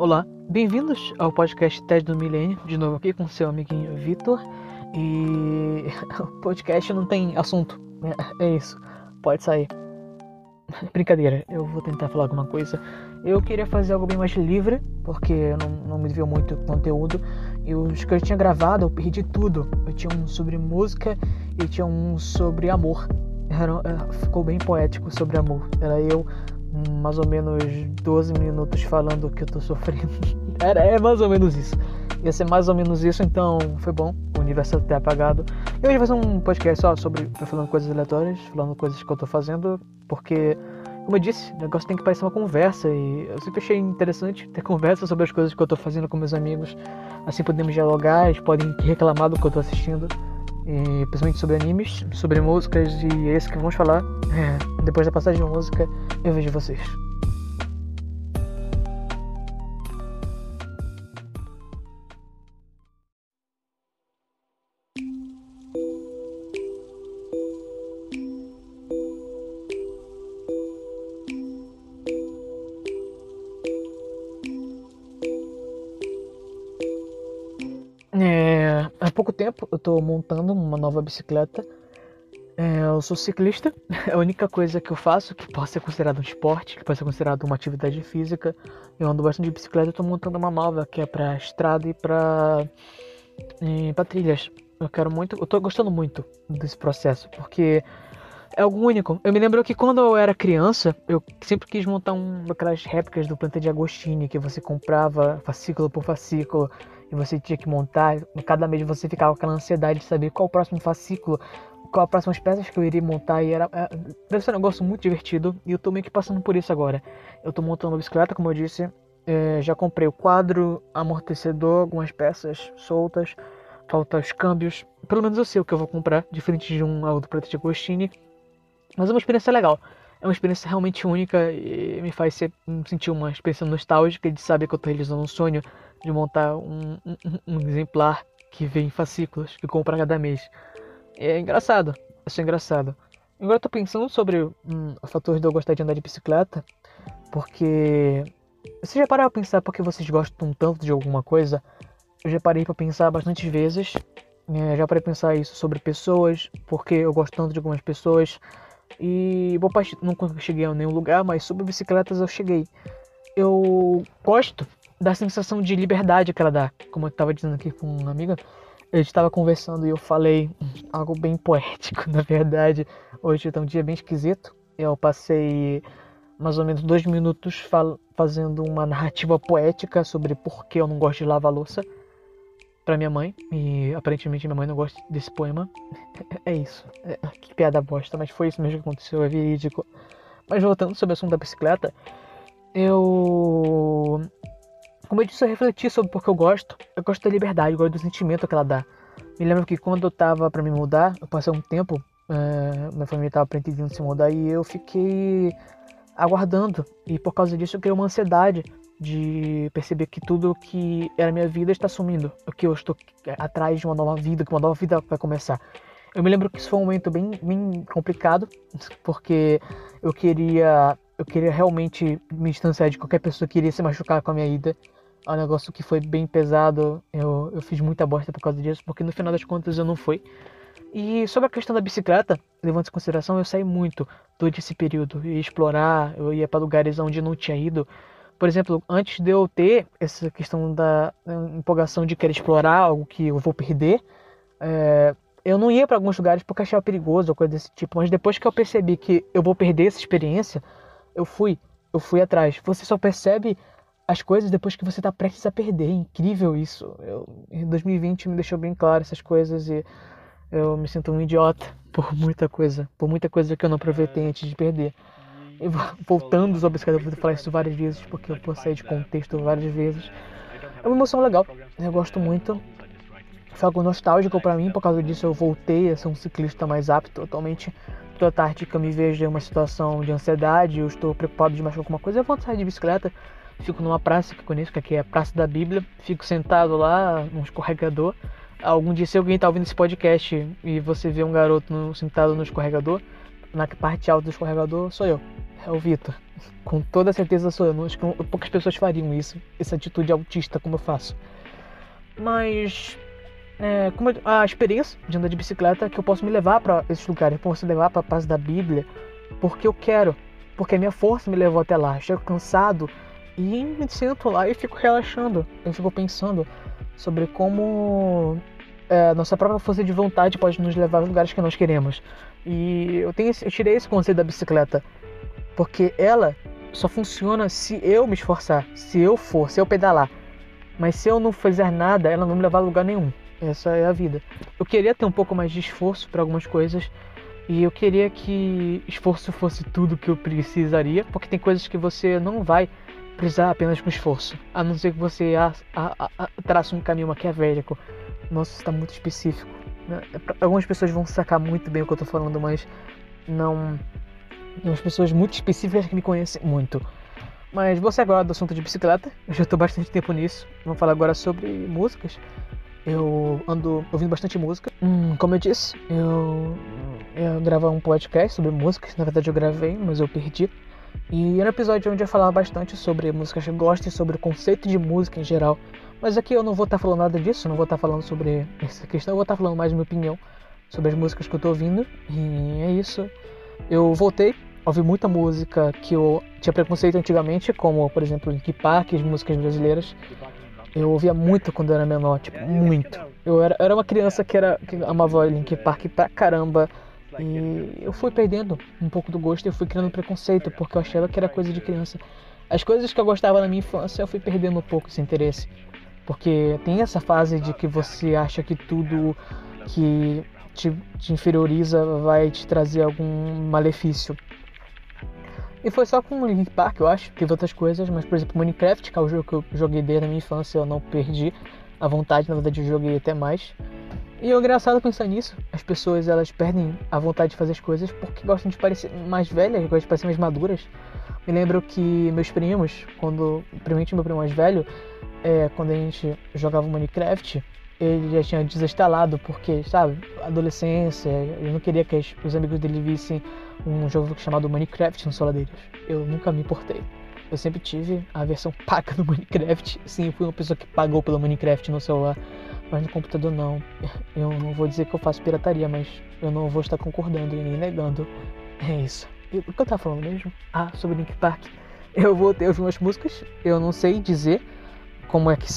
olá, bem-vindos ao podcast TED do Milênio, de novo aqui com seu amiguinho Vitor. E o podcast não tem assunto, é, é isso, pode sair. Brincadeira, eu vou tentar falar alguma coisa. Eu queria fazer algo bem mais livre, porque não, não me viu muito conteúdo. E os que eu tinha gravado, eu perdi tudo. Eu tinha um sobre música e tinha um sobre amor. Era, é, ficou bem poético sobre amor. Era eu mais ou menos 12 minutos falando que eu tô sofrendo. Era, é mais ou menos isso. Ia ser mais ou menos isso, então foi bom. O universo até apagado. E hoje vai ser um podcast só sobre falando coisas aleatórias, falando coisas que eu tô fazendo, porque, como eu disse, o negócio tem que parecer uma conversa. E eu sempre achei interessante ter conversa sobre as coisas que eu tô fazendo com meus amigos. Assim podemos dialogar, eles podem reclamar do que eu tô assistindo e principalmente sobre animes, sobre músicas, e é isso que vamos falar. Depois da passagem de música, eu vejo vocês. Pouco tempo eu estou montando uma nova bicicleta. É, eu sou ciclista, é a única coisa que eu faço que pode ser considerado um esporte, que pode ser considerado uma atividade física. Eu ando bastante de bicicleta, eu tô montando uma nova que é para estrada e para para trilhas. Eu quero muito, eu tô gostando muito desse processo, porque é algo único. Eu me lembro que quando eu era criança, eu sempre quis montar um aquelas réplicas do Planta de Agostini que você comprava fascículo por fascículo e você tinha que montar. Cada mês você ficava com aquela ansiedade de saber qual o próximo fascículo, qual as próximas peças que eu iria montar. E era. É, deve ser um negócio muito divertido. E eu tô meio que passando por isso agora. Eu tô montando uma bicicleta, como eu disse. É, já comprei o quadro, amortecedor, algumas peças soltas. Falta os câmbios. Pelo menos eu sei o que eu vou comprar, diferente de um Aldo Preto de Agostini. Mas é uma experiência legal. É uma experiência realmente única e me faz ser, sentir uma experiência nostálgica de saber que eu tô realizando um sonho de montar um, um, um exemplar que vem em fascículos, que compra cada mês. É engraçado, é engraçado. Agora eu tô pensando sobre hum, o fator de eu gostar de andar de bicicleta, porque. Você já parou pra pensar porque vocês gostam tanto de alguma coisa? Eu já parei pra pensar bastante vezes. É, já parei pra pensar isso sobre pessoas, porque eu gosto tanto de algumas pessoas. E boa parte nunca cheguei a nenhum lugar, mas sobre bicicletas eu cheguei. Eu gosto da sensação de liberdade que ela dá. Como eu estava dizendo aqui com uma amiga, a gente estava conversando e eu falei algo bem poético, na verdade. Hoje está um dia bem esquisito. Eu passei mais ou menos dois minutos fazendo uma narrativa poética sobre por que eu não gosto de lavar louça para minha mãe. E aparentemente minha mãe não gosta desse poema. é isso. É, que piada bosta, mas foi isso mesmo que aconteceu, é verídico. Mas voltando sobre o assunto da bicicleta, eu como eu disse, eu refleti sobre porque eu gosto. Eu gosto da liberdade, eu gosto do sentimento que ela dá. Me lembro que quando eu tava para me mudar, eu passei um tempo, é, minha família tava pretendendo se mudar e eu fiquei aguardando. E por causa disso eu criei uma ansiedade de perceber que tudo que era minha vida está sumindo. Que eu estou atrás de uma nova vida, que uma nova vida vai começar. Eu me lembro que isso foi um momento bem, bem complicado, porque eu queria eu queria realmente me distanciar de qualquer pessoa que iria se machucar com a minha ida é um negócio que foi bem pesado. Eu, eu fiz muita bosta por causa disso, porque no final das contas eu não fui. E sobre a questão da bicicleta, levando em consideração, eu saí muito durante esse período. Eu ia explorar, eu ia para lugares onde não tinha ido. Por exemplo, antes de eu ter essa questão da empolgação de querer explorar algo que eu vou perder, é, eu não ia para alguns lugares porque achava perigoso ou coisa desse tipo. Mas depois que eu percebi que eu vou perder essa experiência, eu fui. Eu fui atrás. Você só percebe as coisas depois que você está prestes a perder. É incrível isso. Eu, 2020 me deixou bem claro essas coisas e eu me sinto um idiota por muita coisa, por muita coisa que eu não aproveitei antes de perder. Voltando sobre isso, eu vou falar isso várias vezes porque eu sair de contexto várias vezes. É uma emoção legal, eu gosto muito. Foi algo nostálgico para mim, por causa disso eu voltei a ser um ciclista mais apto. Atualmente, toda tarde que eu me vejo em uma situação de ansiedade, eu estou preocupado demais com alguma coisa, eu vou sair de bicicleta Fico numa praça que conheço, que aqui é a Praça da Bíblia. Fico sentado lá, num escorregador. Algum dia, se alguém está ouvindo esse podcast e você vê um garoto no, sentado no escorregador, na parte alta do escorregador, sou eu. É o Vitor. Com toda certeza sou eu. Não, acho que poucas pessoas fariam isso. Essa atitude autista como eu faço. Mas é, como a experiência de andar de bicicleta que eu posso me levar para esses lugares, eu posso levar para a paz da Bíblia, porque eu quero, porque a minha força me levou até lá. Chego cansado e me sento lá e fico relaxando. Eu fico pensando sobre como é, nossa própria força de vontade pode nos levar aos lugares que nós queremos. E eu, tenho, eu tirei esse conceito da bicicleta, porque ela só funciona se eu me esforçar, se eu for, se eu pedalar. Mas se eu não fizer nada, ela não me levar a lugar nenhum. Essa é a vida. Eu queria ter um pouco mais de esforço para algumas coisas, e eu queria que esforço fosse tudo que eu precisaria, porque tem coisas que você não vai precisar apenas com esforço, a não ser que você a, a, a, trace um caminho maquiavélico. Nossa, está muito específico. Né? Algumas pessoas vão sacar muito bem o que eu estou falando, mas não. Umas pessoas muito específicas que me conhecem muito. Mas você agora do assunto de bicicleta, eu já estou bastante tempo nisso. Vamos falar agora sobre músicas. Eu ando ouvindo bastante música. Hum, como eu disse, eu, eu gravar um podcast sobre músicas. Na verdade, eu gravei, mas eu perdi. E era um episódio onde eu falava bastante sobre músicas que eu gosto e sobre o conceito de música em geral. Mas aqui eu não vou estar tá falando nada disso, não vou estar tá falando sobre essa questão, eu vou estar tá falando mais minha opinião sobre as músicas que eu tô ouvindo. E é isso. Eu voltei a ouvir muita música que eu tinha preconceito antigamente, como por exemplo Linkin Park, as músicas brasileiras. Eu ouvia muito quando eu era menor, tipo, muito. Eu era, era uma criança que, era, que amava Linkin Park pra caramba. E eu fui perdendo um pouco do gosto e fui criando preconceito, porque eu achava que era coisa de criança. As coisas que eu gostava na minha infância, eu fui perdendo um pouco esse interesse. Porque tem essa fase de que você acha que tudo que te, te inferioriza vai te trazer algum malefício. E foi só com Link Park, eu acho. Teve outras coisas, mas por exemplo, Minecraft, que é o jogo que eu joguei desde a minha infância, eu não perdi a vontade, na verdade eu joguei até mais. E é engraçado pensar nisso. As pessoas elas perdem a vontade de fazer as coisas porque gostam de parecer mais velhas, gostam de parecer mais maduras. Me lembro que meus primos, quando, principalmente meu primo mais velho, é, quando a gente jogava Minecraft, ele já tinha desinstalado porque, sabe, adolescência, ele não queria que os amigos dele vissem um jogo chamado Minecraft no celular deles. Eu nunca me importei. Eu sempre tive a versão paga do Minecraft. Sim, eu fui uma pessoa que pagou pelo Minecraft no celular, mas no computador não. Eu não vou dizer que eu faço pirataria, mas eu não vou estar concordando e nem negando. É isso. o que eu tava falando mesmo? Ah, sobre Link Park. Eu vou ter ouvir umas músicas, eu não sei dizer como é que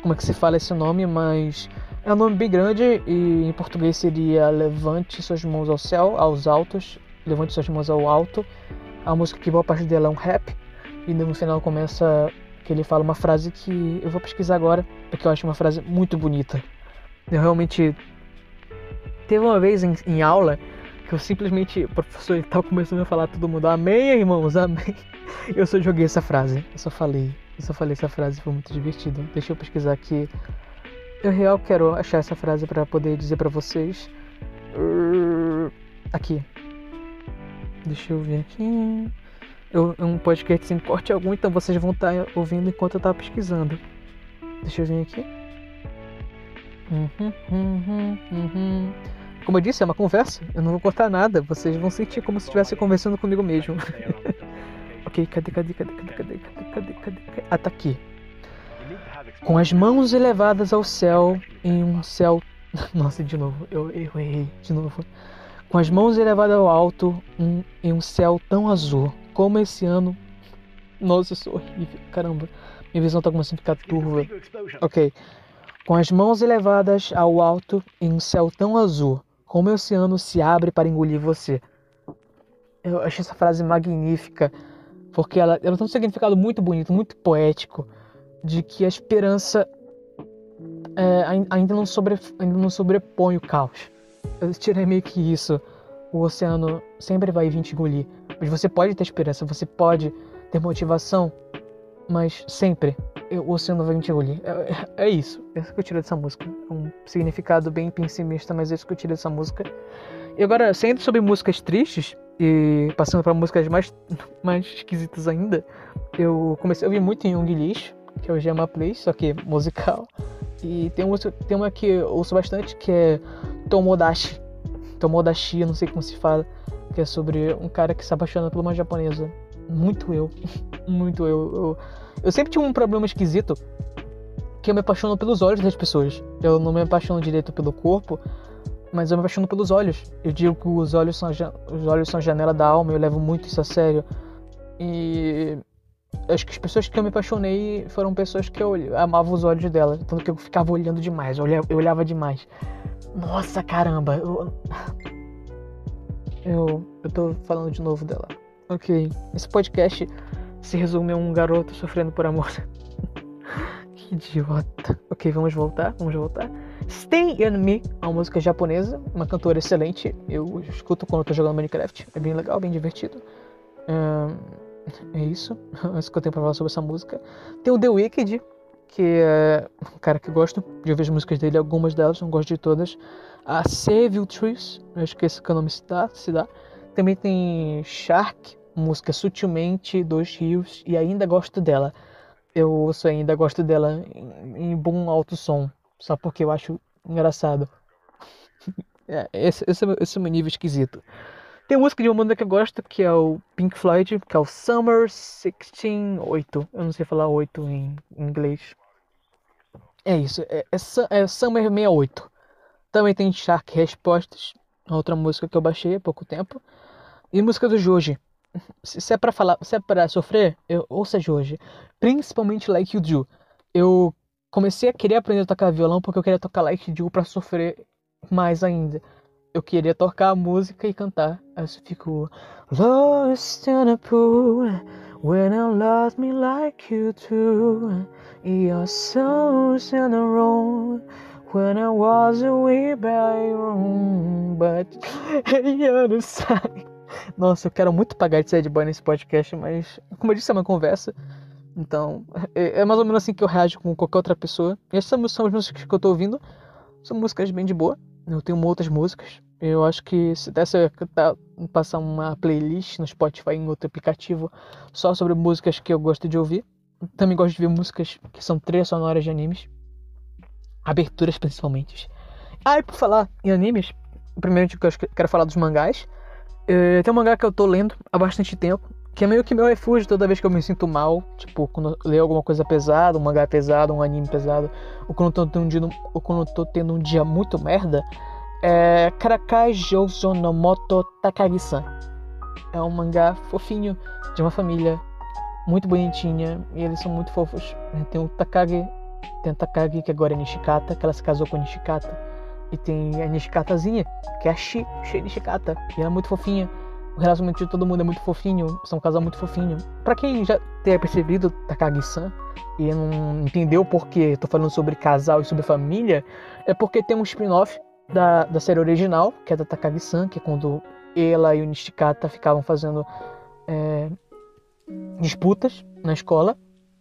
como é que se fala esse nome, mas é um nome bem grande e em português seria Levante suas mãos ao céu, aos altos, levante suas mãos ao alto. A música que boa parte dela é um rap e no final começa que ele fala uma frase que eu vou pesquisar agora, porque eu acho uma frase muito bonita. Eu realmente teve uma vez em, em aula que eu simplesmente o professor estava começando a falar todo mundo amém, irmãos, amém. Eu só joguei essa frase, eu só falei eu só falei essa frase, foi muito divertido. Deixa eu pesquisar aqui. Eu real quero achar essa frase para poder dizer para vocês. Aqui. Deixa eu ver aqui. Eu, é um podcast sem corte algum, então vocês vão estar tá ouvindo enquanto eu tava pesquisando. Deixa eu ver aqui. Uhum, uhum, uhum. Como eu disse, é uma conversa. Eu não vou cortar nada. Vocês vão sentir como se estivesse conversando comigo mesmo. Ok, cadê, cadê, cadê, cadê, cadê, cadê, cadê, cadê? Ah, tá aqui. Com as mãos elevadas ao céu, em um céu. Nossa, de novo, eu, eu errei, de novo. Com as mãos elevadas ao alto, um, em um céu tão azul, como esse ano. Nossa, eu sou horrível, caramba. Minha visão tá começando a ficar turva. Ok. Com as mãos elevadas ao alto, em um céu tão azul, como o oceano se abre para engolir você. Eu achei essa frase magnífica porque ela, ela tem um significado muito bonito, muito poético, de que a esperança é, ainda, não sobre, ainda não sobrepõe o caos. Eu tirei meio que isso. O oceano sempre vai vir te engolir. Mas você pode ter esperança, você pode ter motivação, mas sempre o oceano vai te engolir. É, é, é isso. É isso que eu tiro dessa música. É um significado bem pessimista, mas é isso que eu tiro dessa música. E agora, sendo sobre músicas tristes, e passando para músicas mais, mais esquisitas ainda, eu comecei a ouvir muito em Young Lixo, que é o Gemma Play, só que musical. E tem uma, tem uma que eu ouço bastante que é Tomodachi. Tomodachi, não sei como se fala, que é sobre um cara que se apaixona por uma japonesa. Muito eu. Muito eu. eu. Eu sempre tive um problema esquisito que eu me apaixono pelos olhos das pessoas. Eu não me apaixono direito pelo corpo, mas eu me apaixono pelos olhos. Eu digo que os olhos são os olhos são a janela da alma, eu levo muito isso a sério. E acho que as pessoas que eu me apaixonei foram pessoas que eu amava os olhos dela, tanto que eu ficava olhando demais, eu olhava, eu olhava demais. Nossa, caramba, eu eu, eu tô falando de novo dela. Ok, esse podcast se resume a um garoto sofrendo por amor. que idiota. Ok, vamos voltar, vamos voltar. Stay in Me uma música japonesa, uma cantora excelente. Eu escuto quando eu tô jogando Minecraft. É bem legal, bem divertido. Um, é isso. É isso que eu tenho pra falar sobre essa música. Tem o The Wicked, que é um cara que gosto de ouvir as músicas dele, algumas delas, não gosto de todas. A Save Trees, eu esqueci que o nome se dá, se dá. Também tem Shark, música Sutilmente, Dois Rios, e ainda gosto dela. Eu ouço ainda gosto dela em, em bom alto som, só porque eu acho engraçado. é, esse, esse, esse é o meu nível esquisito. Tem música de uma banda que eu gosto, que é o Pink Floyd, que é o Summer 168. Eu não sei falar 8 em inglês. É isso, é, é, é Summer 68. Também tem Shark Respostas, outra música que eu baixei há pouco tempo. E música do Jorge. Se é pra falar, se é pra sofrer, eu ouça Jorge. Principalmente Like You Do. Eu comecei a querer aprender a tocar violão porque eu queria tocar Like You Do pra sofrer mais ainda eu queria tocar a música e cantar. Aí eu fico Lost in a pool When I lost me like you do Your soul's in a room When I was away by room But Nossa, eu quero muito pagar de sad boy nesse podcast, mas como eu disse, é uma conversa. Então, é, é mais ou menos assim que eu reajo com qualquer outra pessoa. E essas são as músicas que eu tô ouvindo. São músicas bem de boa. Eu tenho outras músicas. Eu acho que se desse tá, passar uma playlist no Spotify em outro aplicativo só sobre músicas que eu gosto de ouvir. Também gosto de ver músicas que são trilhas sonoras de animes. Aberturas principalmente. Ah, e por falar em animes, primeiro que eu quero falar dos mangás. É, tem um mangá que eu tô lendo há bastante tempo, que é meio que meu refúgio toda vez que eu me sinto mal. Tipo, quando eu leio alguma coisa pesada, um mangá pesado, um anime pesado, ou quando eu tô tendo um dia, ou quando eu tô tendo um dia muito merda, é Karakai Jouzo no Moto Takagi-san. É um mangá fofinho de uma família muito bonitinha e eles são muito fofos. Tem o Takagi, tem a Takagi que agora é Nishikata, que ela se casou com Nishikata. E tem a Nishikatazinha, que é a Shi, Shi Nishikata, e ela é muito fofinha. O relacionamento de todo mundo é muito fofinho, são um casal muito fofinho. Pra quem já tenha percebido Takagi-san e não entendeu por que tô falando sobre casal e sobre família, é porque tem um spin-off da, da série original, que é da Takagi-san, que é quando ela e o Nishikata ficavam fazendo é, disputas na escola.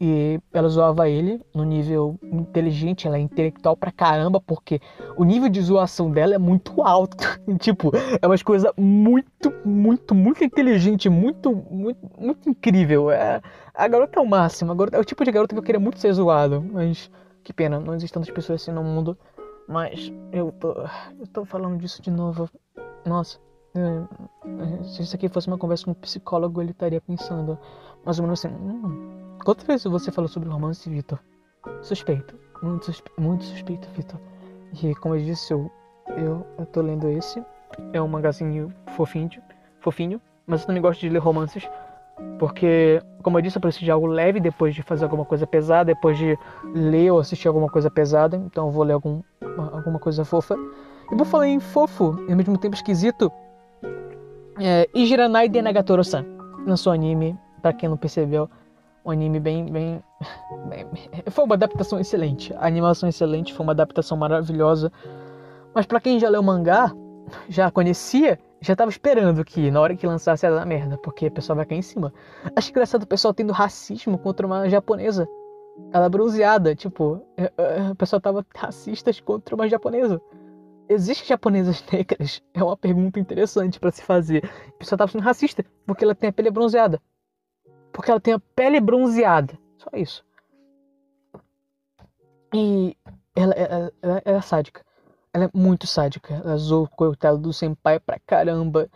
E ela zoava ele no nível inteligente, ela é intelectual pra caramba, porque o nível de zoação dela é muito alto. tipo, é umas coisas muito, muito, muito inteligente, muito, muito, muito incrível. É, a garota é o máximo, a garota, é o tipo de garota que eu queria muito ser zoado, mas que pena, não existem tantas pessoas assim no mundo. Mas eu tô, eu tô falando disso de novo. Nossa, é, se isso aqui fosse uma conversa com um psicólogo, ele estaria pensando mais ou menos assim: hum, quantas vezes você falou sobre romance, Vitor? Suspeito, muito, suspe muito suspeito, Vitor. E como eu disse, eu, eu, eu tô lendo esse. É um magazinho fofinho, fofinho, mas eu também gosto de ler romances porque, como eu disse, eu preciso de algo leve depois de fazer alguma coisa pesada, depois de ler ou assistir alguma coisa pesada. Então eu vou ler algum, alguma coisa fofa. E vou falar em fofo e ao mesmo tempo esquisito. É, Ijiranai de Nagatoro-san. Lançou anime, pra quem não percebeu. Um anime bem, bem, bem. Foi uma adaptação excelente. A animação excelente, foi uma adaptação maravilhosa. Mas para quem já leu mangá, já conhecia, já tava esperando que na hora que lançasse ia dar merda, porque o pessoal vai cair em cima. Acho engraçado o pessoal tendo racismo contra uma japonesa. Ela é bronzeada, tipo, é, é, o pessoal tava racistas contra uma japonesa. Existem japonesas negras? É uma pergunta interessante para se fazer. O pessoal tava sendo racista porque ela tem a pele bronzeada. Porque ela tem a pele bronzeada. Só isso. E ela, ela, ela, ela é sádica. Ela é muito sádica. Ela zoou o coitado do senpai pra caramba.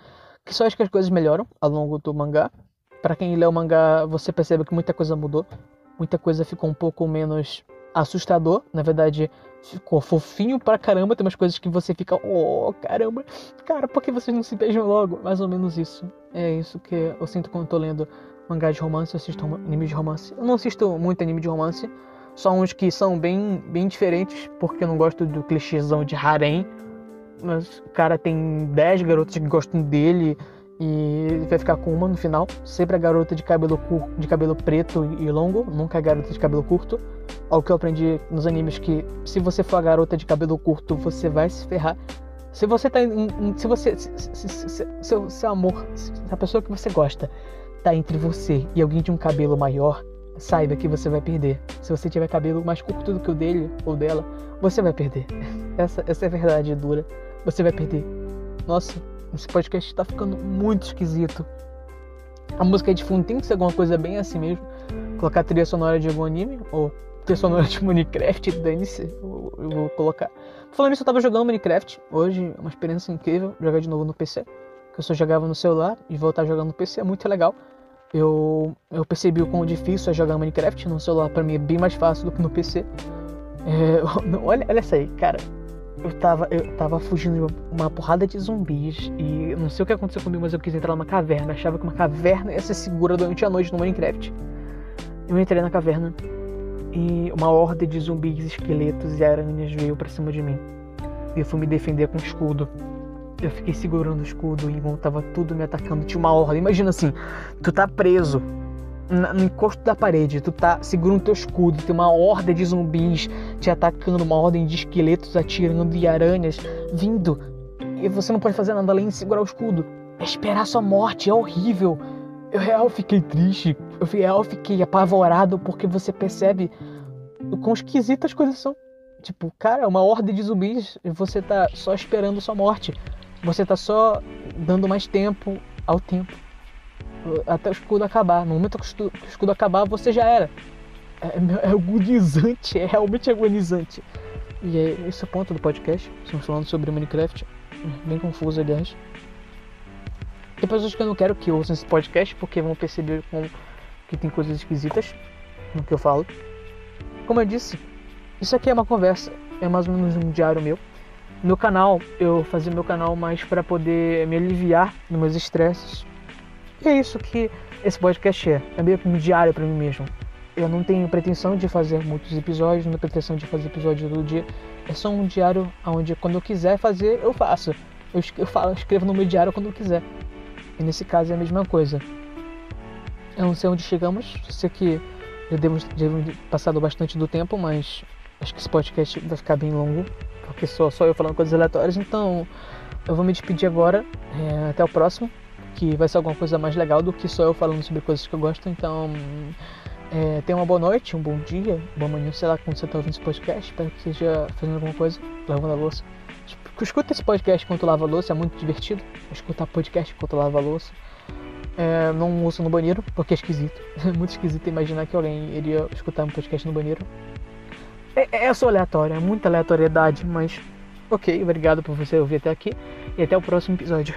Que só acho que as coisas melhoram ao longo do mangá. para quem lê o mangá, você percebe que muita coisa mudou. Muita coisa ficou um pouco menos assustador. Na verdade, ficou fofinho pra caramba. Tem umas coisas que você fica, oh, caramba, cara, por que vocês não se beijam logo? Mais ou menos isso. É isso que eu sinto quando eu tô lendo mangá de romance, eu assisto anime de romance. Eu não assisto muito anime de romance, só uns que são bem, bem diferentes, porque eu não gosto do clichêzão de harem. Mas o cara tem 10 garotas que gostam dele e ele vai ficar com uma no final. Sempre a garota de cabelo curto, de cabelo preto e longo, nunca a garota de cabelo curto. Algo que eu aprendi nos animes que se você for a garota de cabelo curto, você vai se ferrar. Se você tá se você se, se, se, seu, seu amor, se a pessoa que você gosta tá entre você e alguém de um cabelo maior, saiba que você vai perder. Se você tiver cabelo mais curto do que o dele ou dela, você vai perder. Essa, essa é a verdade dura. Você vai perder. Nossa, esse podcast tá ficando muito esquisito. A música de fundo tem que ser alguma coisa bem assim mesmo. Colocar trilha sonora de algum anime, ou trilha sonora de Minecraft, dane-se, eu, eu, vou colocar. Falando isso, eu tava jogando Minecraft hoje, uma experiência incrível, jogar de novo no PC. Que eu só jogava no celular e voltar jogando no PC é muito legal. Eu, eu percebi o quão difícil é jogar Minecraft no celular, para mim é bem mais fácil do que no PC. É, olha, olha essa aí, cara eu tava, eu tava fugindo de uma porrada de zumbis e não sei o que aconteceu comigo, mas eu quis entrar numa caverna. Achava que uma caverna ia ser segura durante a noite no Minecraft. Eu entrei na caverna e uma horda de zumbis, esqueletos e aranhas veio para cima de mim. E eu fui me defender com escudo. Eu fiquei segurando o escudo e enquanto tava tudo me atacando, tinha uma horda. Imagina assim, tu tá preso no encosto da parede, tu tá segurando teu escudo, tem uma horda de zumbis te atacando, uma ordem de esqueletos atirando e aranhas vindo. E você não pode fazer nada além de segurar o escudo. É esperar sua morte, é horrível. Eu real fiquei triste, eu real fiquei apavorado porque você percebe o quão esquisitas as coisas são. Tipo, cara, uma horda de zumbis e você tá só esperando sua morte. Você tá só dando mais tempo ao tempo até o escudo acabar. No momento que o escudo acabar, você já era. É, é, é agonizante, é realmente agonizante. E é esse é o ponto do podcast. Estamos falando sobre Minecraft. Bem confuso, aliás. Tem pessoas que eu não quero que ouçam esse podcast porque vão perceber com, que tem coisas esquisitas no que eu falo. Como eu disse, isso aqui é uma conversa, é mais ou menos um diário meu. Meu canal, eu fazia meu canal mais para poder me aliviar dos meus estresses, e é isso que esse podcast é. É meio que um diário para mim mesmo. Eu não tenho pretensão de fazer muitos episódios, não tenho pretensão de fazer episódios todo dia. É só um diário onde quando eu quiser fazer, eu faço. Eu, eu, falo, eu escrevo no meu diário quando eu quiser. E nesse caso é a mesma coisa. Eu não sei onde chegamos, sei que já devo, devo passado bastante do tempo, mas acho que esse podcast vai ficar bem longo, porque só, só eu falando coisas aleatórias, então eu vou me despedir agora. É, até o próximo que vai ser alguma coisa mais legal do que só eu falando sobre coisas que eu gosto. Então, é, tenha uma boa noite, um bom dia, boa manhã, sei lá quando você está ouvindo esse podcast. Espero que esteja fazendo alguma coisa, lavando a louça. Escuta esse podcast enquanto lava a louça, é muito divertido. Escutar podcast enquanto lava a louça. É, não uso no banheiro, porque é esquisito. É muito esquisito imaginar que alguém iria escutar um podcast no banheiro. É, é só aleatório, é muita aleatoriedade, mas ok, obrigado por você ouvir até aqui e até o próximo episódio.